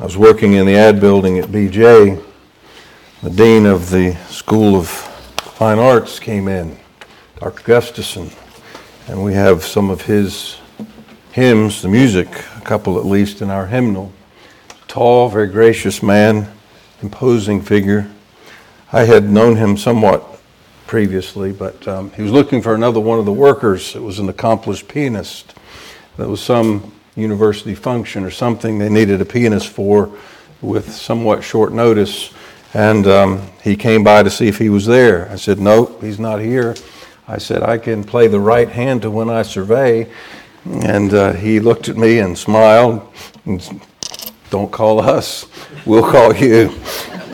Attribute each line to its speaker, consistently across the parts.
Speaker 1: I was working in the ad building at BJ. The dean of the School of Fine Arts came in, Dr. Gustafson, and we have some of his hymns, the music, a couple at least, in our hymnal. Tall, very gracious man, imposing figure. I had known him somewhat previously, but um, he was looking for another one of the workers. It was an accomplished pianist. There was some university function or something they needed a pianist for with somewhat short notice. And um, he came by to see if he was there. I said, No, he's not here. I said, I can play the right hand to when I survey. And uh, he looked at me and smiled. And, Don't call us, we'll call you.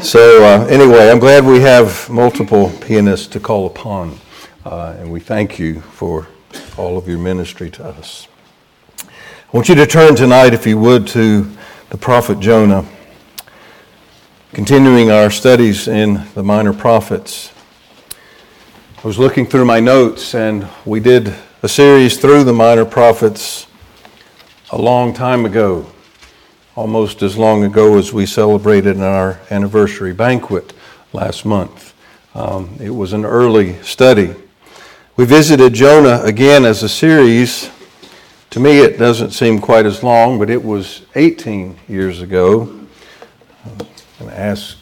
Speaker 1: So, uh, anyway, I'm glad we have multiple pianists to call upon, uh, and we thank you for all of your ministry to us. I want you to turn tonight, if you would, to the prophet Jonah, continuing our studies in the minor prophets. I was looking through my notes, and we did a series through the minor prophets a long time ago almost as long ago as we celebrated our anniversary banquet last month. Um, it was an early study. We visited Jonah again as a series. To me, it doesn't seem quite as long, but it was 18 years ago. I'm going to ask,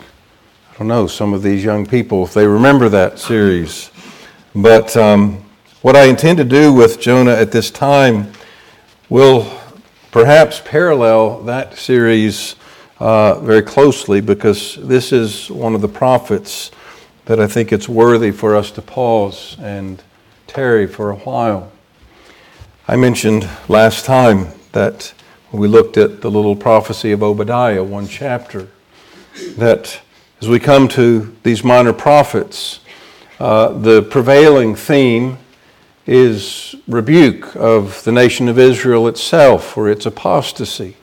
Speaker 1: I don't know, some of these young people if they remember that series. But um, what I intend to do with Jonah at this time will perhaps parallel that series uh, very closely because this is one of the prophets that I think it's worthy for us to pause and tarry for a while. I mentioned last time that when we looked at the little prophecy of Obadiah, one chapter, that as we come to these minor prophets, uh, the prevailing theme is rebuke of the nation of Israel itself for its apostasy,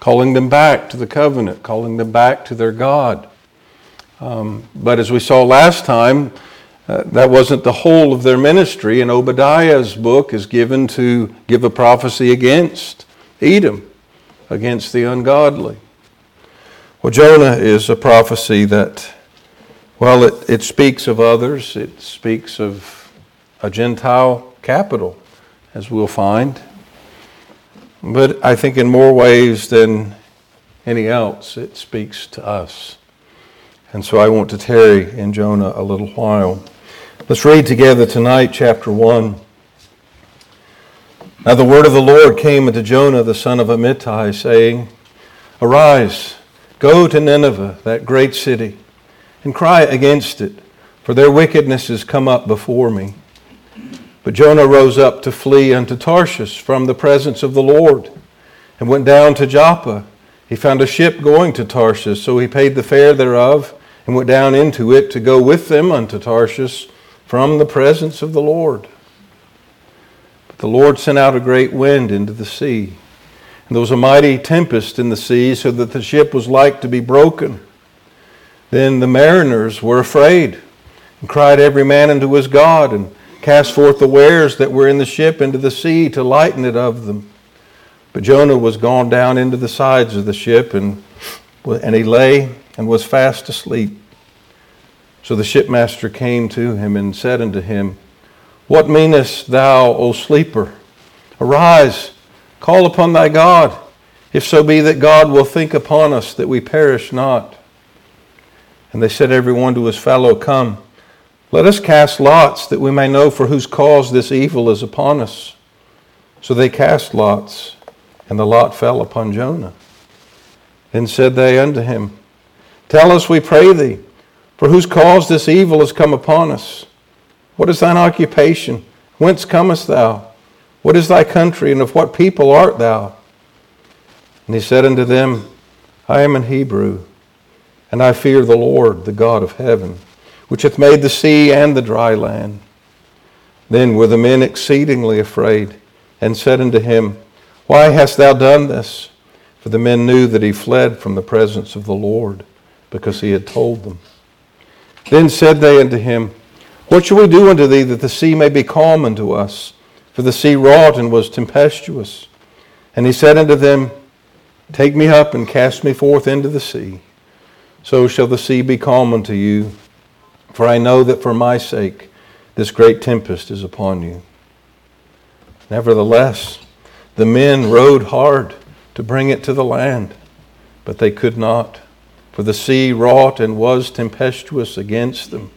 Speaker 1: calling them back to the covenant, calling them back to their God. Um, but as we saw last time, uh, that wasn't the whole of their ministry, and Obadiah's book is given to give a prophecy against Edom, against the ungodly. Well, Jonah is a prophecy that, well, it, it speaks of others, it speaks of a Gentile capital, as we'll find. But I think in more ways than any else, it speaks to us. And so I want to tarry in Jonah a little while. Let's read together tonight, chapter 1. Now the word of the Lord came unto Jonah, the son of Amittai, saying, Arise, go to Nineveh, that great city, and cry against it, for their wickedness is come up before me. But Jonah rose up to flee unto Tarshish from the presence of the Lord and went down to Joppa. He found a ship going to Tarshish, so he paid the fare thereof and went down into it to go with them unto Tarshish from the presence of the Lord. But the Lord sent out a great wind into the sea, and there was a mighty tempest in the sea, so that the ship was like to be broken. Then the mariners were afraid and cried every man unto his God and cast forth the wares that were in the ship into the sea to lighten it of them. But Jonah was gone down into the sides of the ship, and, and he lay and was fast asleep. So the shipmaster came to him and said unto him, What meanest thou, O sleeper? Arise, call upon thy God, if so be that God will think upon us that we perish not. And they said every one to his fellow, Come. Let us cast lots that we may know for whose cause this evil is upon us. So they cast lots, and the lot fell upon Jonah. Then said they unto him, Tell us, we pray thee, for whose cause this evil is come upon us. What is thine occupation? Whence comest thou? What is thy country, and of what people art thou? And he said unto them, I am an Hebrew, and I fear the Lord, the God of heaven which hath made the sea and the dry land. Then were the men exceedingly afraid, and said unto him, Why hast thou done this? For the men knew that he fled from the presence of the Lord, because he had told them. Then said they unto him, What shall we do unto thee that the sea may be calm unto us? For the sea wrought and was tempestuous. And he said unto them, Take me up and cast me forth into the sea. So shall the sea be calm unto you, for I know that for my sake this great tempest is upon you. Nevertheless, the men rowed hard to bring it to the land, but they could not, for the sea wrought and was tempestuous against them.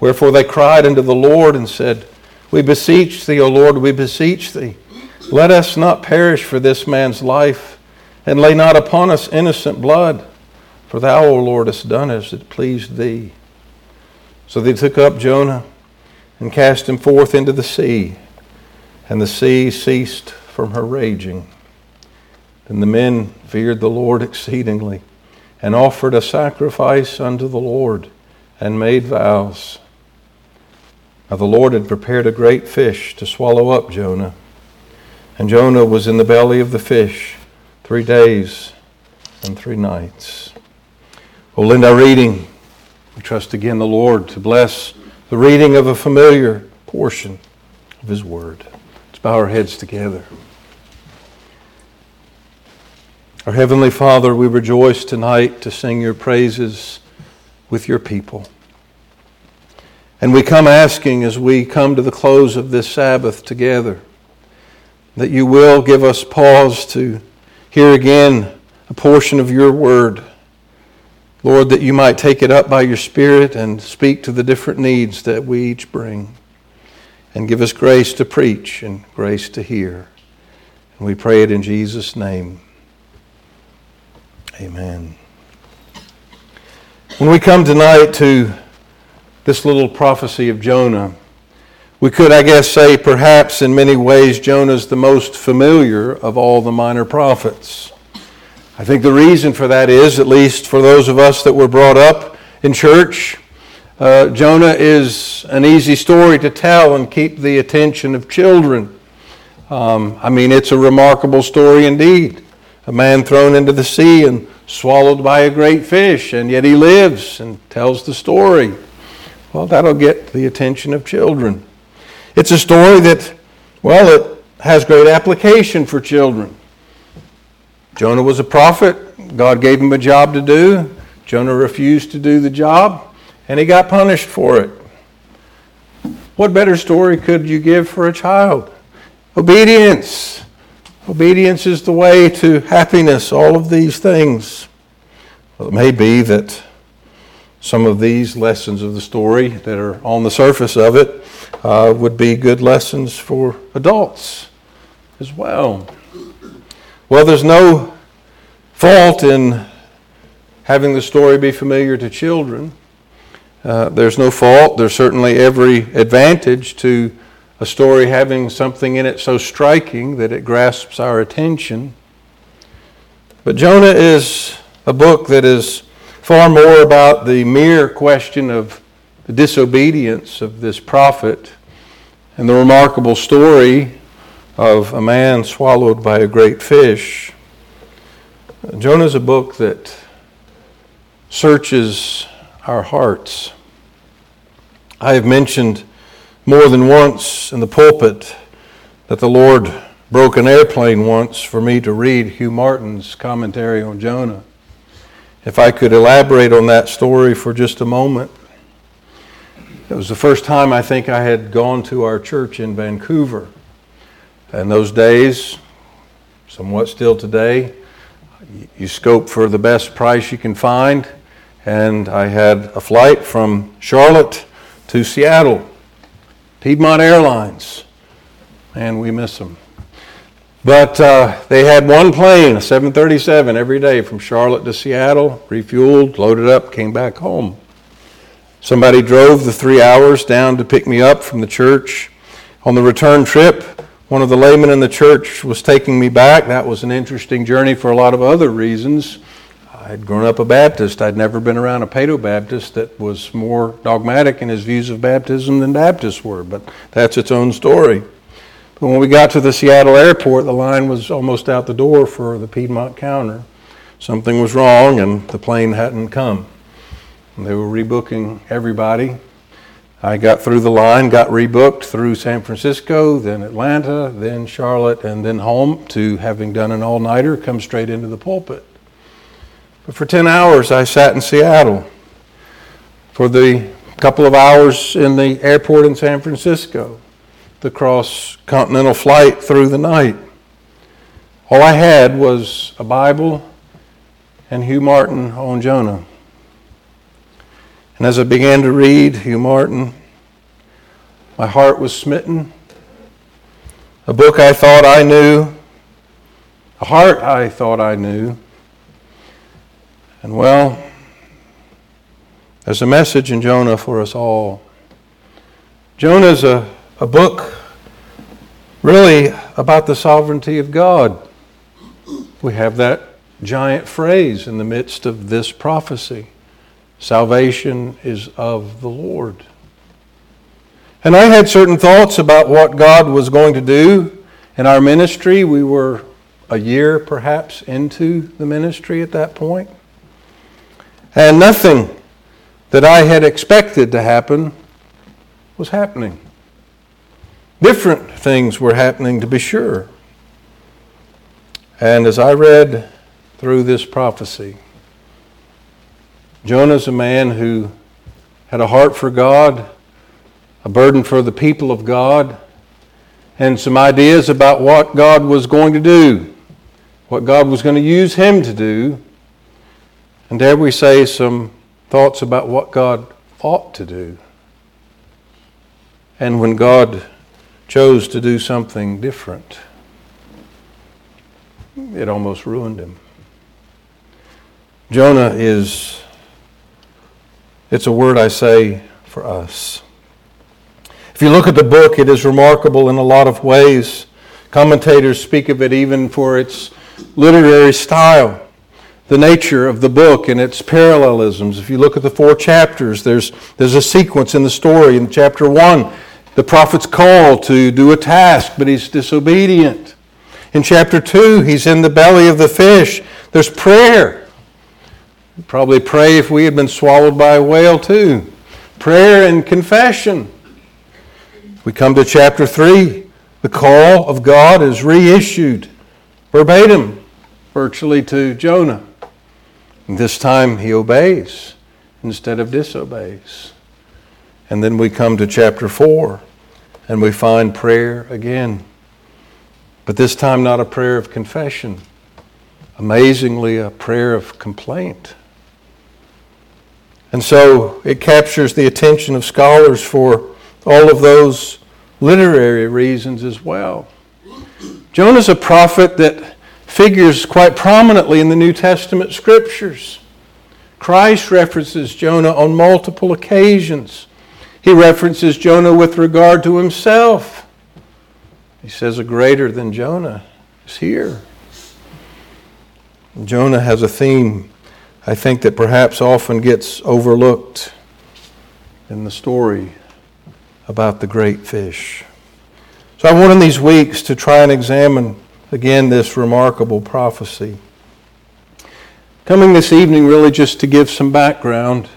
Speaker 1: Wherefore they cried unto the Lord and said, We beseech thee, O Lord, we beseech thee, let us not perish for this man's life, and lay not upon us innocent blood, for thou, O Lord, hast done as it pleased thee. So they took up Jonah and cast him forth into the sea, and the sea ceased from her raging. Then the men feared the Lord exceedingly, and offered a sacrifice unto the Lord, and made vows. Now the Lord had prepared a great fish to swallow up Jonah. And Jonah was in the belly of the fish three days and three nights. We'll end our reading. We trust again the Lord to bless the reading of a familiar portion of His Word. Let's bow our heads together. Our Heavenly Father, we rejoice tonight to sing your praises with your people. And we come asking as we come to the close of this Sabbath together that you will give us pause to hear again a portion of your word. Lord, that you might take it up by your Spirit and speak to the different needs that we each bring. And give us grace to preach and grace to hear. And we pray it in Jesus' name. Amen. When we come tonight to this little prophecy of Jonah, we could, I guess, say perhaps in many ways Jonah's the most familiar of all the minor prophets. I think the reason for that is, at least for those of us that were brought up in church, uh, Jonah is an easy story to tell and keep the attention of children. Um, I mean, it's a remarkable story indeed. A man thrown into the sea and swallowed by a great fish, and yet he lives and tells the story. Well, that'll get the attention of children. It's a story that, well, it has great application for children. Jonah was a prophet. God gave him a job to do. Jonah refused to do the job, and he got punished for it. What better story could you give for a child? Obedience. Obedience is the way to happiness, all of these things. Well, it may be that some of these lessons of the story that are on the surface of it uh, would be good lessons for adults as well. Well, there's no fault in having the story be familiar to children. Uh, there's no fault. There's certainly every advantage to a story having something in it so striking that it grasps our attention. But Jonah is a book that is far more about the mere question of the disobedience of this prophet and the remarkable story of a man swallowed by a great fish. Jonah is a book that searches our hearts. I have mentioned more than once in the pulpit that the Lord broke an airplane once for me to read Hugh Martin's commentary on Jonah. If I could elaborate on that story for just a moment. It was the first time I think I had gone to our church in Vancouver. In those days, somewhat still today, you scope for the best price you can find. And I had a flight from Charlotte to Seattle, Piedmont Airlines. And we miss them. But uh, they had one plane, a 737, every day from Charlotte to Seattle, refueled, loaded up, came back home. Somebody drove the three hours down to pick me up from the church. On the return trip, one of the laymen in the church was taking me back. That was an interesting journey for a lot of other reasons. I'd grown up a Baptist. I'd never been around a Paedo Baptist that was more dogmatic in his views of baptism than Baptists were, but that's its own story. But when we got to the Seattle airport, the line was almost out the door for the Piedmont counter. Something was wrong, and the plane hadn't come. They were rebooking everybody. I got through the line, got rebooked through San Francisco, then Atlanta, then Charlotte, and then home to having done an all nighter, come straight into the pulpit. But for 10 hours, I sat in Seattle. For the couple of hours in the airport in San Francisco, the cross continental flight through the night. All I had was a Bible and Hugh Martin on Jonah. And as I began to read Hugh Martin, my heart was smitten. A book I thought I knew, a heart I thought I knew. And well, there's a message in Jonah for us all. Jonah is a, a book really about the sovereignty of God. We have that giant phrase in the midst of this prophecy. Salvation is of the Lord. And I had certain thoughts about what God was going to do in our ministry. We were a year perhaps into the ministry at that point. And nothing that I had expected to happen was happening. Different things were happening, to be sure. And as I read through this prophecy, Jonah's a man who had a heart for God, a burden for the people of God, and some ideas about what God was going to do, what God was going to use him to do. And dare we say some thoughts about what God ought to do. And when God chose to do something different, it almost ruined him. Jonah is it's a word I say for us. If you look at the book, it is remarkable in a lot of ways. Commentators speak of it even for its literary style, the nature of the book and its parallelisms. If you look at the four chapters, there's, there's a sequence in the story. In chapter one, the prophet's called to do a task, but he's disobedient. In chapter 2, he's in the belly of the fish. There's prayer. We'd probably pray if we had been swallowed by a whale, too. Prayer and confession. We come to chapter 3. The call of God is reissued verbatim, virtually to Jonah. And this time he obeys instead of disobeys. And then we come to chapter 4 and we find prayer again. But this time, not a prayer of confession, amazingly, a prayer of complaint. And so it captures the attention of scholars for all of those literary reasons as well. Jonah's a prophet that figures quite prominently in the New Testament scriptures. Christ references Jonah on multiple occasions. He references Jonah with regard to himself. He says, A greater than Jonah is here. Jonah has a theme I think that perhaps often gets overlooked in the story about the great fish. So I want in these weeks to try and examine again this remarkable prophecy. Coming this evening, really just to give some background,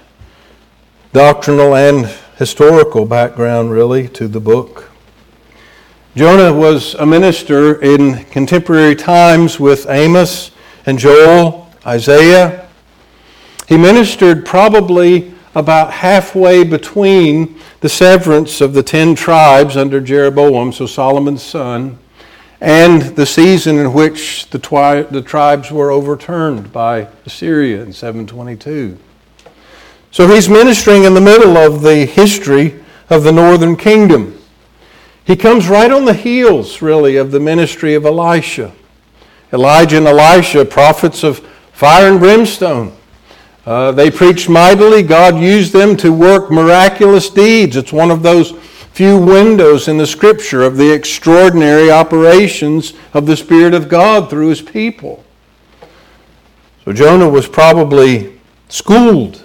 Speaker 1: doctrinal and historical background, really, to the book. Jonah was a minister in contemporary times with Amos and Joel, Isaiah, he ministered probably about halfway between the severance of the ten tribes under Jeroboam, so Solomon's son, and the season in which the, twi- the tribes were overturned by Assyria in 722. So he's ministering in the middle of the history of the northern kingdom. He comes right on the heels, really, of the ministry of Elisha. Elijah and Elisha, prophets of fire and brimstone. Uh, they preached mightily. God used them to work miraculous deeds. It's one of those few windows in the scripture of the extraordinary operations of the Spirit of God through his people. So Jonah was probably schooled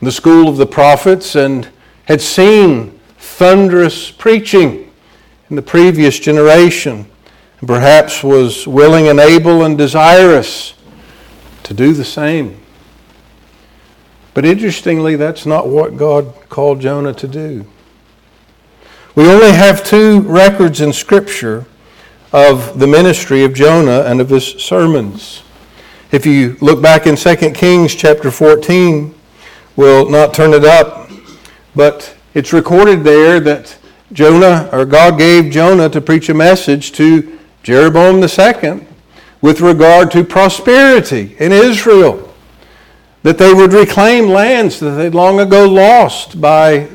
Speaker 1: in the school of the prophets and had seen thunderous preaching in the previous generation and perhaps was willing and able and desirous to do the same. But interestingly, that's not what God called Jonah to do. We only have two records in Scripture of the ministry of Jonah and of his sermons. If you look back in 2 Kings chapter 14, we'll not turn it up, but it's recorded there that Jonah, or God gave Jonah to preach a message to Jeroboam II with regard to prosperity in Israel, that they would reclaim lands that they'd long ago lost by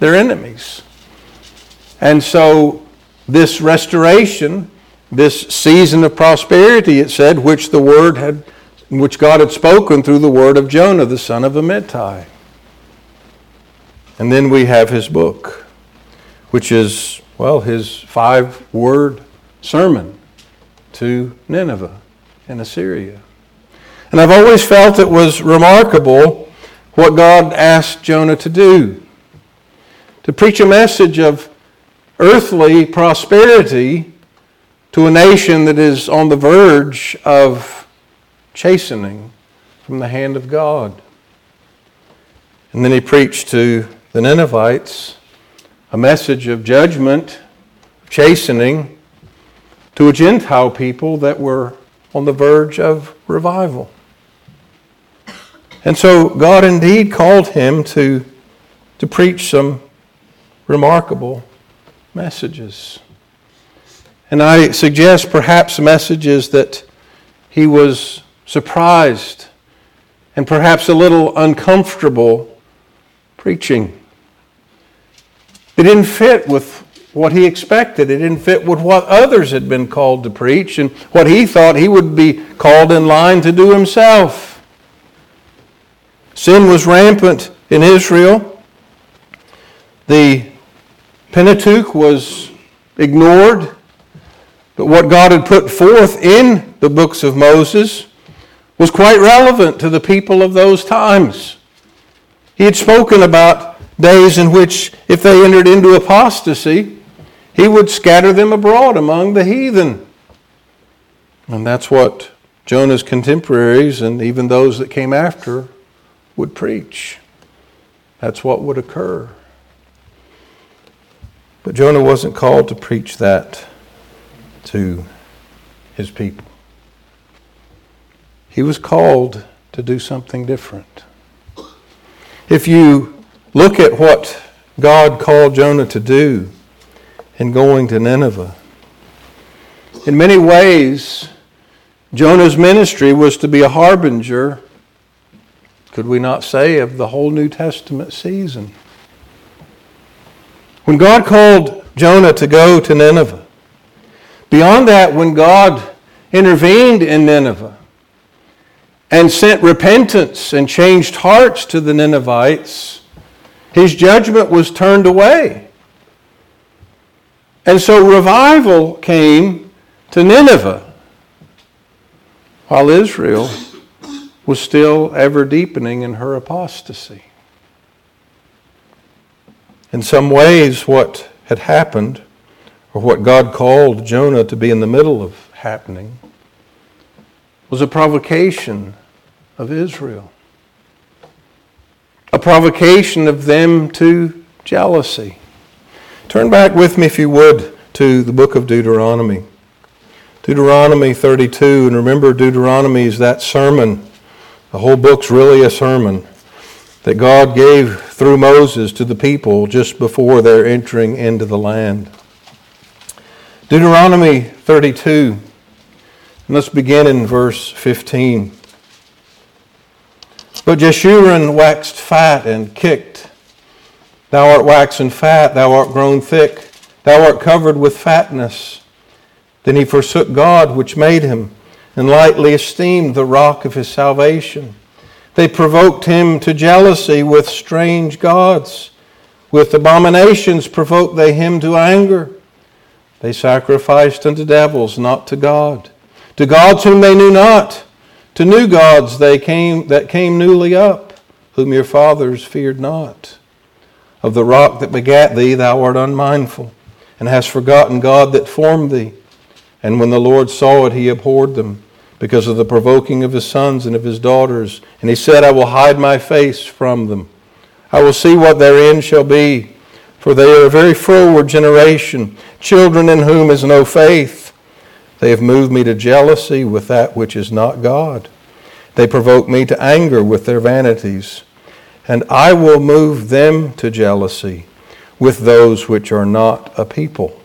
Speaker 1: their enemies. And so, this restoration, this season of prosperity, it said, which the word had, which God had spoken through the word of Jonah, the son of Amittai. And then we have his book, which is, well, his five word sermon to Nineveh and Assyria. And I've always felt it was remarkable what God asked Jonah to do to preach a message of earthly prosperity to a nation that is on the verge of chastening from the hand of God. And then he preached to the Ninevites a message of judgment, chastening to a Gentile people that were on the verge of revival. And so God indeed called him to, to preach some remarkable messages. And I suggest perhaps messages that he was surprised and perhaps a little uncomfortable preaching. It didn't fit with what he expected. It didn't fit with what others had been called to preach and what he thought he would be called in line to do himself. Sin was rampant in Israel. The Pentateuch was ignored. But what God had put forth in the books of Moses was quite relevant to the people of those times. He had spoken about days in which, if they entered into apostasy, he would scatter them abroad among the heathen. And that's what Jonah's contemporaries and even those that came after would preach. That's what would occur. But Jonah wasn't called to preach that to his people. He was called to do something different. If you look at what God called Jonah to do in going to Nineveh, in many ways, Jonah's ministry was to be a harbinger, could we not say, of the whole New Testament season. When God called Jonah to go to Nineveh, beyond that, when God intervened in Nineveh and sent repentance and changed hearts to the Ninevites, his judgment was turned away. And so revival came to Nineveh while Israel was still ever deepening in her apostasy. In some ways, what had happened, or what God called Jonah to be in the middle of happening, was a provocation of Israel, a provocation of them to jealousy. Turn back with me, if you would, to the book of Deuteronomy. Deuteronomy 32, and remember, Deuteronomy is that sermon. The whole book's really a sermon that God gave through Moses to the people just before they're entering into the land. Deuteronomy 32, and let's begin in verse 15. But Jeshurun waxed fat and kicked. Thou art waxen fat, thou art grown thick, thou art covered with fatness. Then he forsook God which made him, and lightly esteemed the rock of his salvation. They provoked him to jealousy with strange gods. With abominations provoked they him to anger. They sacrificed unto devils, not to God. To gods whom they knew not. To new gods they came that came newly up, whom your fathers feared not. Of the rock that begat thee thou art unmindful, and hast forgotten God that formed thee. And when the Lord saw it, he abhorred them because of the provoking of his sons and of his daughters. And he said, I will hide my face from them. I will see what their end shall be, for they are a very froward generation, children in whom is no faith. They have moved me to jealousy with that which is not God. They provoke me to anger with their vanities. And I will move them to jealousy with those which are not a people.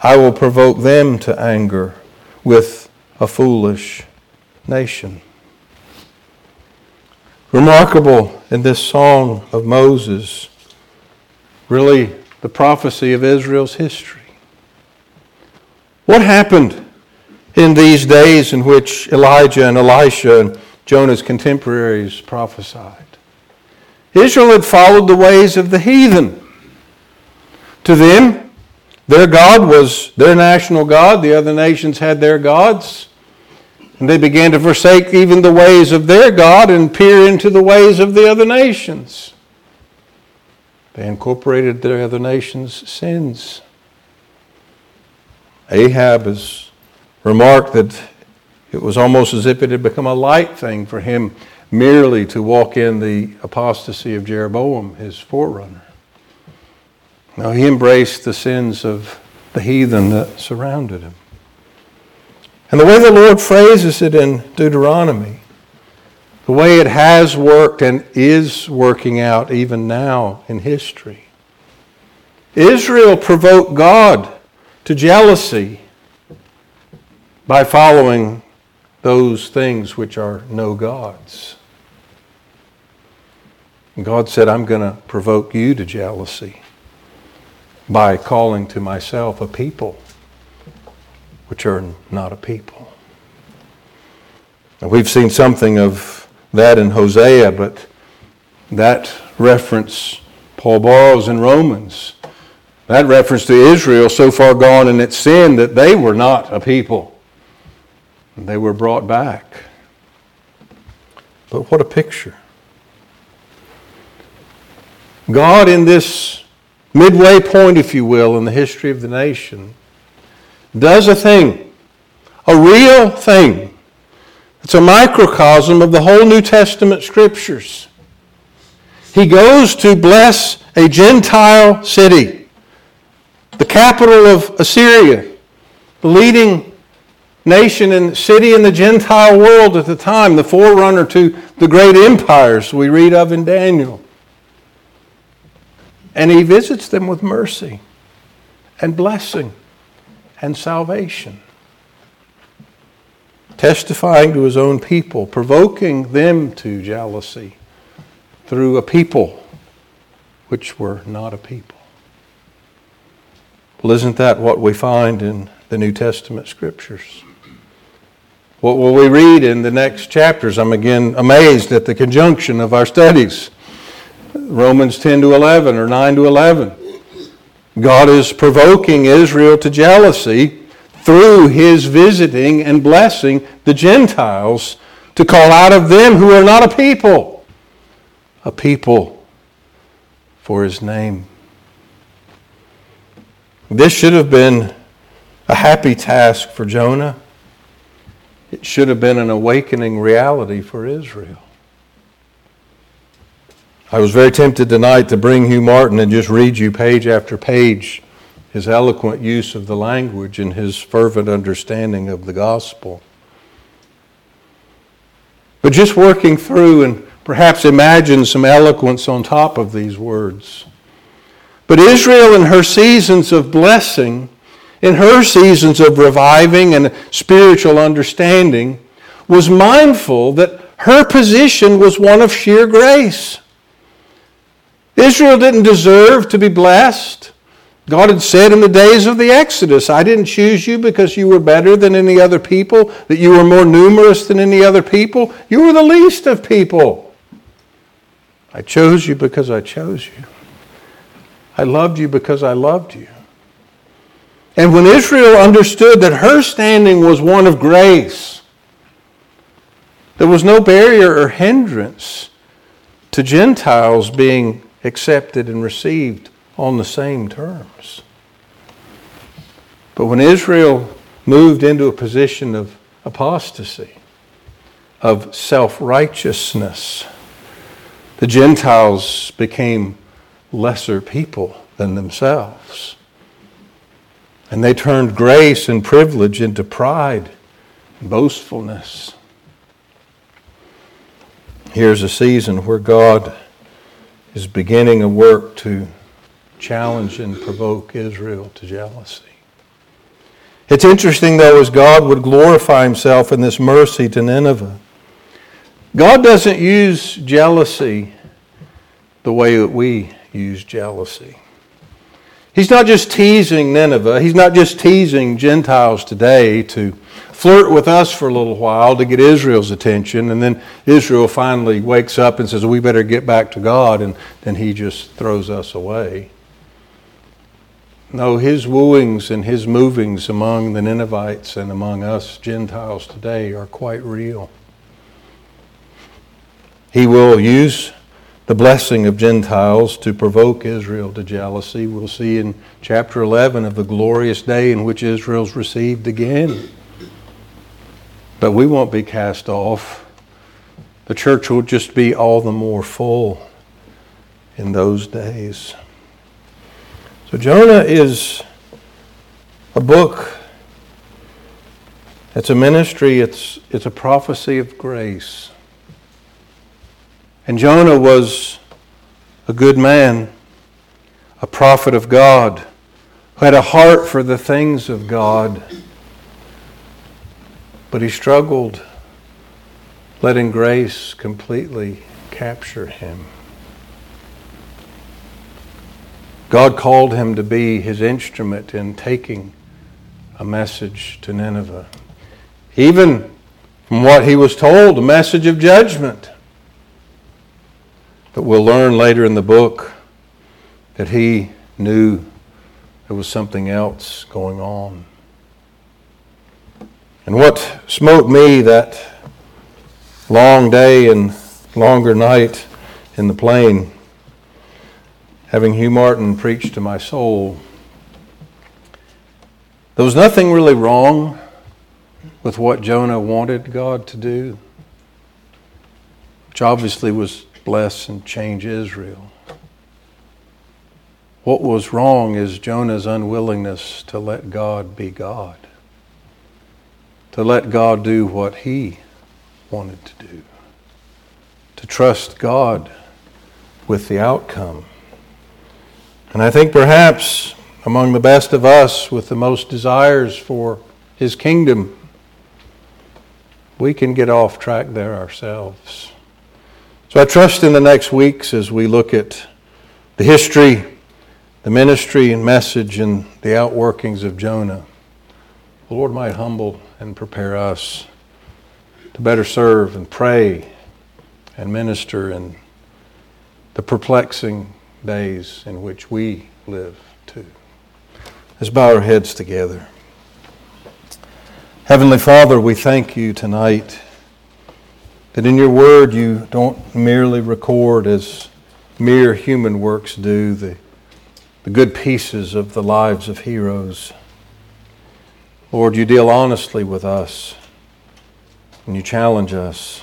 Speaker 1: I will provoke them to anger with a foolish nation. Remarkable in this song of Moses, really the prophecy of Israel's history. What happened in these days in which Elijah and Elisha and Jonah's contemporaries prophesied? Israel had followed the ways of the heathen. To them, their God was their national God. The other nations had their gods. And they began to forsake even the ways of their God and peer into the ways of the other nations. They incorporated the other nations' sins. Ahab has remarked that it was almost as if it had become a light thing for him merely to walk in the apostasy of Jeroboam, his forerunner. No, he embraced the sins of the heathen that surrounded him. And the way the Lord phrases it in Deuteronomy, the way it has worked and is working out even now in history. Israel provoked God to jealousy by following those things which are no gods. And God said, I'm going to provoke you to jealousy by calling to myself a people which are not a people. Now, we've seen something of that in Hosea, but that reference Paul borrows in Romans. That reference to Israel so far gone in its sin that they were not a people. They were brought back. But what a picture. God, in this midway point, if you will, in the history of the nation, does a thing, a real thing. It's a microcosm of the whole New Testament scriptures. He goes to bless a Gentile city, the capital of Assyria, the leading nation and city in the Gentile world at the time, the forerunner to the great empires we read of in Daniel. And he visits them with mercy and blessing and salvation. Testifying to his own people, provoking them to jealousy through a people which were not a people. Well, isn't that what we find in the New Testament scriptures? What will we read in the next chapters? I'm again amazed at the conjunction of our studies. Romans 10 to 11 or 9 to 11. God is provoking Israel to jealousy through his visiting and blessing the Gentiles to call out of them who are not a people, a people for his name. This should have been a happy task for Jonah. It should have been an awakening reality for Israel. I was very tempted tonight to bring Hugh Martin and just read you page after page his eloquent use of the language and his fervent understanding of the gospel. But just working through and perhaps imagine some eloquence on top of these words. But Israel, in her seasons of blessing, in her seasons of reviving and spiritual understanding, was mindful that her position was one of sheer grace. Israel didn't deserve to be blessed. God had said in the days of the Exodus, I didn't choose you because you were better than any other people, that you were more numerous than any other people. You were the least of people. I chose you because I chose you. I loved you because I loved you. And when Israel understood that her standing was one of grace, there was no barrier or hindrance to Gentiles being accepted and received on the same terms. But when Israel moved into a position of apostasy, of self righteousness. The Gentiles became lesser people than themselves. And they turned grace and privilege into pride and boastfulness. Here's a season where God is beginning a work to challenge and provoke Israel to jealousy. It's interesting, though, as God would glorify himself in this mercy to Nineveh. God doesn't use jealousy the way that we use jealousy. He's not just teasing Nineveh, he's not just teasing Gentiles today to flirt with us for a little while to get Israel's attention, and then Israel finally wakes up and says, We better get back to God, and then he just throws us away. No, his wooings and his movings among the Ninevites and among us Gentiles today are quite real. He will use the blessing of Gentiles to provoke Israel to jealousy. We'll see in chapter 11 of the glorious day in which Israel's received again. But we won't be cast off. The church will just be all the more full in those days. So Jonah is a book. It's a ministry, it's, it's a prophecy of grace. And Jonah was a good man, a prophet of God, who had a heart for the things of God. But he struggled letting grace completely capture him. God called him to be his instrument in taking a message to Nineveh. Even from what he was told, a message of judgment. But we'll learn later in the book that he knew there was something else going on. And what smote me that long day and longer night in the plane, having Hugh Martin preach to my soul, there was nothing really wrong with what Jonah wanted God to do, which obviously was bless and change Israel. What was wrong is Jonah's unwillingness to let God be God, to let God do what he wanted to do, to trust God with the outcome. And I think perhaps among the best of us with the most desires for his kingdom, we can get off track there ourselves. So I trust in the next weeks as we look at the history, the ministry and message, and the outworkings of Jonah, the Lord might humble and prepare us to better serve and pray and minister in the perplexing days in which we live too. Let's bow our heads together. Heavenly Father, we thank you tonight that in your word you don't merely record as mere human works do the, the good pieces of the lives of heroes. Lord, you deal honestly with us and you challenge us.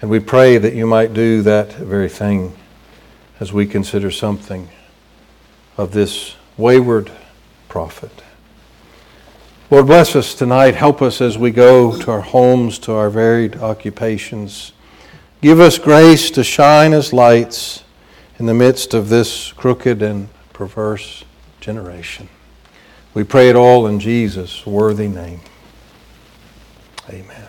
Speaker 1: And we pray that you might do that very thing as we consider something of this wayward prophet. Lord, bless us tonight. Help us as we go to our homes, to our varied occupations. Give us grace to shine as lights in the midst of this crooked and perverse generation. We pray it all in Jesus' worthy name. Amen.